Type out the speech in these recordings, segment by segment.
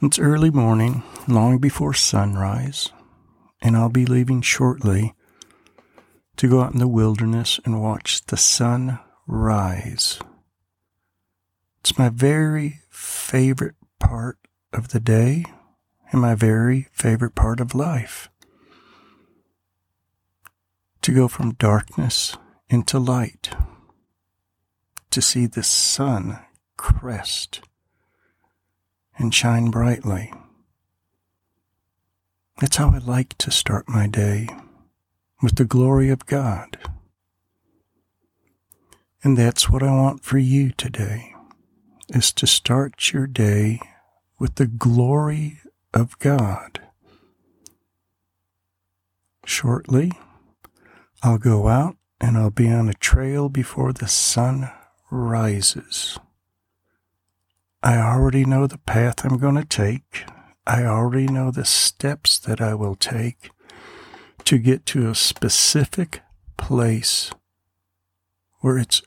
It's early morning, long before sunrise, and I'll be leaving shortly to go out in the wilderness and watch the sun rise. It's my very favorite part of the day and my very favorite part of life. To go from darkness into light, to see the sun crest and shine brightly. That's how I like to start my day, with the glory of God. And that's what I want for you today, is to start your day with the glory of God. Shortly, I'll go out and I'll be on a trail before the sun rises. I already know the path I'm going to take. I already know the steps that I will take to get to a specific place where it's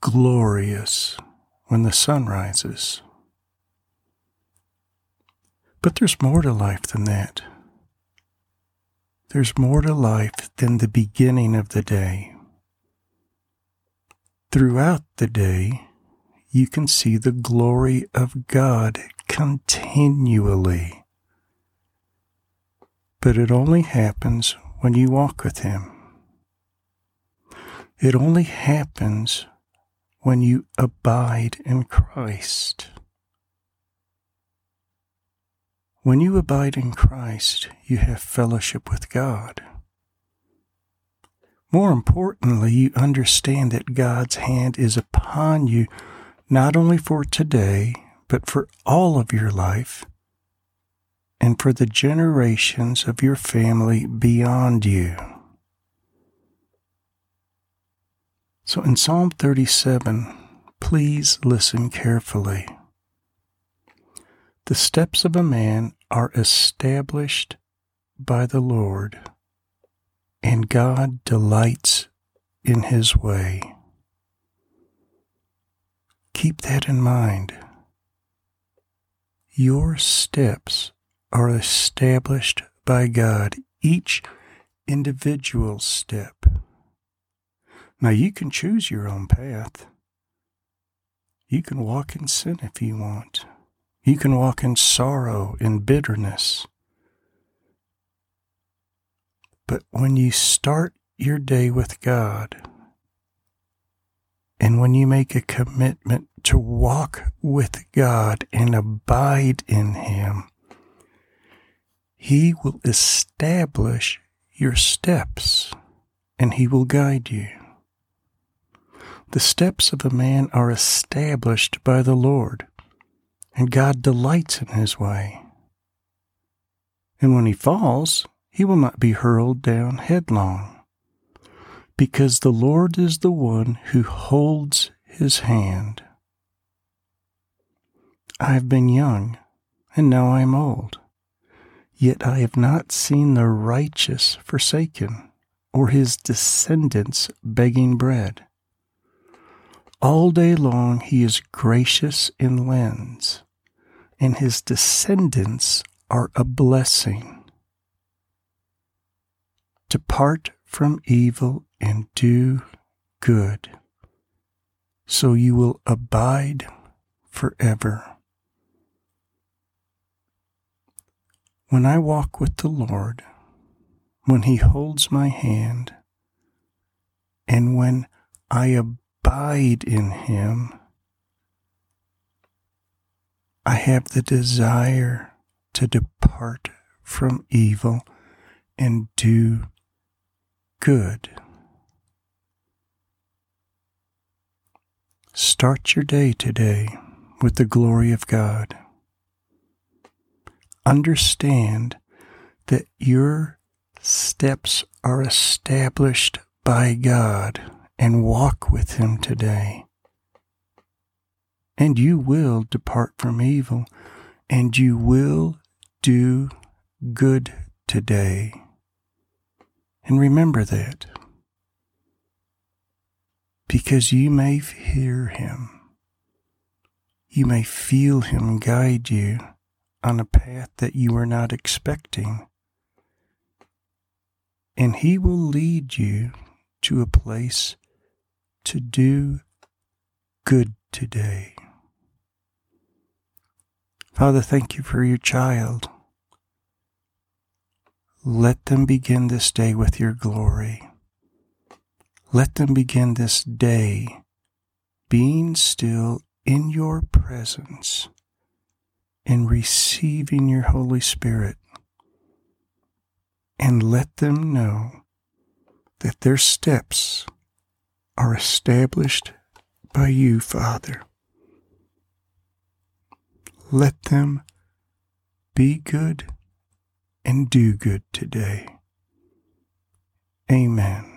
glorious when the sun rises. But there's more to life than that. There's more to life than the beginning of the day. Throughout the day, you can see the glory of God continually. But it only happens when you walk with Him. It only happens when you abide in Christ. When you abide in Christ, you have fellowship with God. More importantly, you understand that God's hand is upon you not only for today, but for all of your life and for the generations of your family beyond you. So in Psalm 37, please listen carefully. The steps of a man are established by the Lord, and God delights in his way. Keep that in mind. Your steps are established by God, each individual step. Now, you can choose your own path. You can walk in sin if you want. You can walk in sorrow and bitterness. But when you start your day with God, and when you make a commitment to walk with God and abide in Him, He will establish your steps and He will guide you. The steps of a man are established by the Lord and God delights in his way. And when he falls, he will not be hurled down headlong, because the Lord is the one who holds his hand. I have been young, and now I am old, yet I have not seen the righteous forsaken, or his descendants begging bread. All day long he is gracious in lends, and his descendants are a blessing. Depart from evil and do good, so you will abide forever. When I walk with the Lord, when He holds my hand, and when I abide in Him, I have the desire to depart from evil and do good. Start your day today with the glory of God. Understand that your steps are established by God and walk with Him today and you will depart from evil, and you will do good today. And remember that, because you may hear him, you may feel him guide you. on a path that you are not expecting. And He will lead you to a place to do good today. Father, thank you for your child. Let them begin this day with your glory. Let them begin this day being still in your presence and receiving your Holy Spirit. And let them know that their steps are established by you, Father. Let them be good and do good today. Amen.